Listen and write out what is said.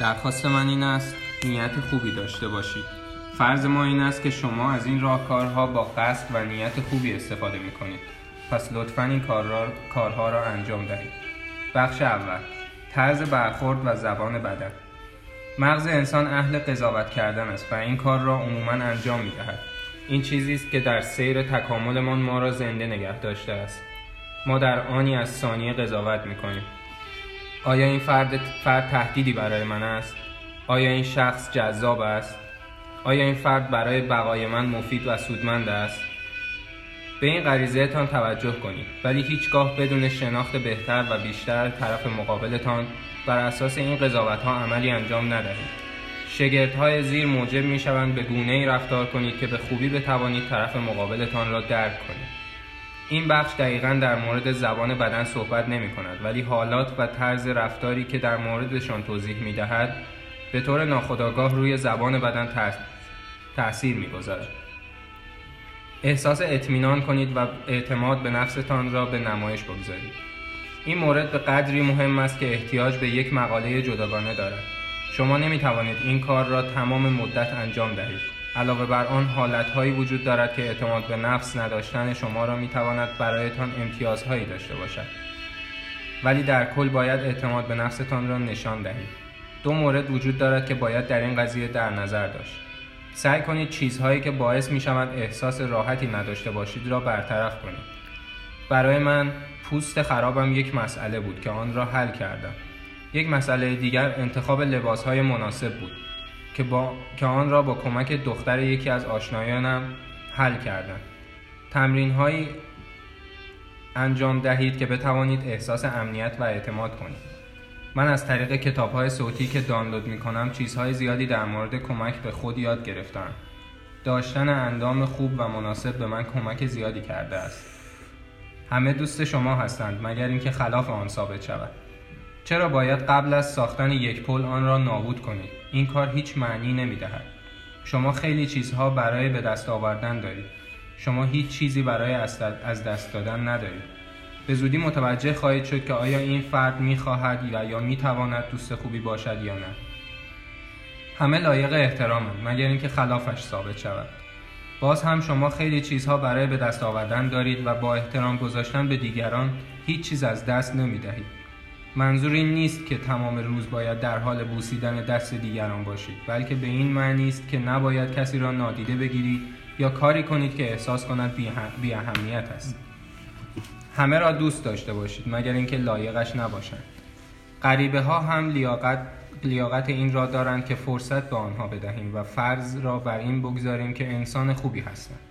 درخواست من این است نیت خوبی داشته باشید. فرض ما این است که شما از این راهکارها با قصد و نیت خوبی استفاده می کنید پس لطفا این کارها را انجام دهید. بخش اول طرز برخورد و زبان بدن. مغز انسان اهل قضاوت کردن است و این کار را عموما انجام می دهد این چیزی است که در سیر تکاملمان ما را زنده نگه داشته است. ما در آنی از ثانیه قضاوت می کنیم آیا این فرد, فرد تهدیدی برای من است؟ آیا این شخص جذاب است؟ آیا این فرد برای بقای من مفید و سودمند است؟ به این غریزه تان توجه کنید ولی هیچگاه بدون شناخت بهتر و بیشتر طرف مقابلتان بر اساس این قضاوت ها عملی انجام ندهید شگرت های زیر موجب می شوند به گونه ای رفتار کنید که به خوبی بتوانید طرف مقابلتان را درک کنید این بخش دقیقا در مورد زبان بدن صحبت نمی کند ولی حالات و طرز رفتاری که در موردشان توضیح می دهد به طور ناخودآگاه روی زبان بدن تأثیر می گذارد. احساس اطمینان کنید و اعتماد به نفستان را به نمایش بگذارید. این مورد به قدری مهم است که احتیاج به یک مقاله جداگانه دارد. شما نمی توانید این کار را تمام مدت انجام دهید. علاوه بر آن حالتهایی وجود دارد که اعتماد به نفس نداشتن شما را می‌تواند برایتان امتیازهایی داشته باشد. ولی در کل باید اعتماد به نفستان را نشان دهید. دو مورد وجود دارد که باید در این قضیه در نظر داشت. سعی کنید چیزهایی که باعث می شود احساس راحتی نداشته باشید را برطرف کنید. برای من پوست خرابم یک مسئله بود که آن را حل کردم. یک مسئله دیگر انتخاب لباسهای مناسب بود. که, با... که آن را با کمک دختر یکی از آشنایانم حل کردم تمرین هایی انجام دهید که بتوانید احساس امنیت و اعتماد کنید. من از طریق کتاب های صوتی که دانلود می کنم چیزهای زیادی در مورد کمک به خود یاد گرفتم. داشتن اندام خوب و مناسب به من کمک زیادی کرده است. همه دوست شما هستند مگر اینکه خلاف آن ثابت شود. چرا باید قبل از ساختن یک پل آن را نابود کنید این کار هیچ معنی نمی دهد. شما خیلی چیزها برای به دست آوردن دارید. شما هیچ چیزی برای از دست دادن ندارید. به زودی متوجه خواهید شد که آیا این فرد می خواهد یا یا می تواند دوست خوبی باشد یا نه. همه لایق احترامند مگر اینکه خلافش ثابت شود. باز هم شما خیلی چیزها برای به دست آوردن دارید و با احترام گذاشتن به دیگران هیچ چیز از دست نمی دهید منظور این نیست که تمام روز باید در حال بوسیدن دست دیگران باشید بلکه به این معنی است که نباید کسی را نادیده بگیرید یا کاری کنید که احساس کند بی اهمیت است. همه را دوست داشته باشید مگر اینکه لایقش نباشند. غریبه ها هم لیاقت لیاقت این را دارند که فرصت به آنها بدهیم و فرض را بر این بگذاریم که انسان خوبی هستند.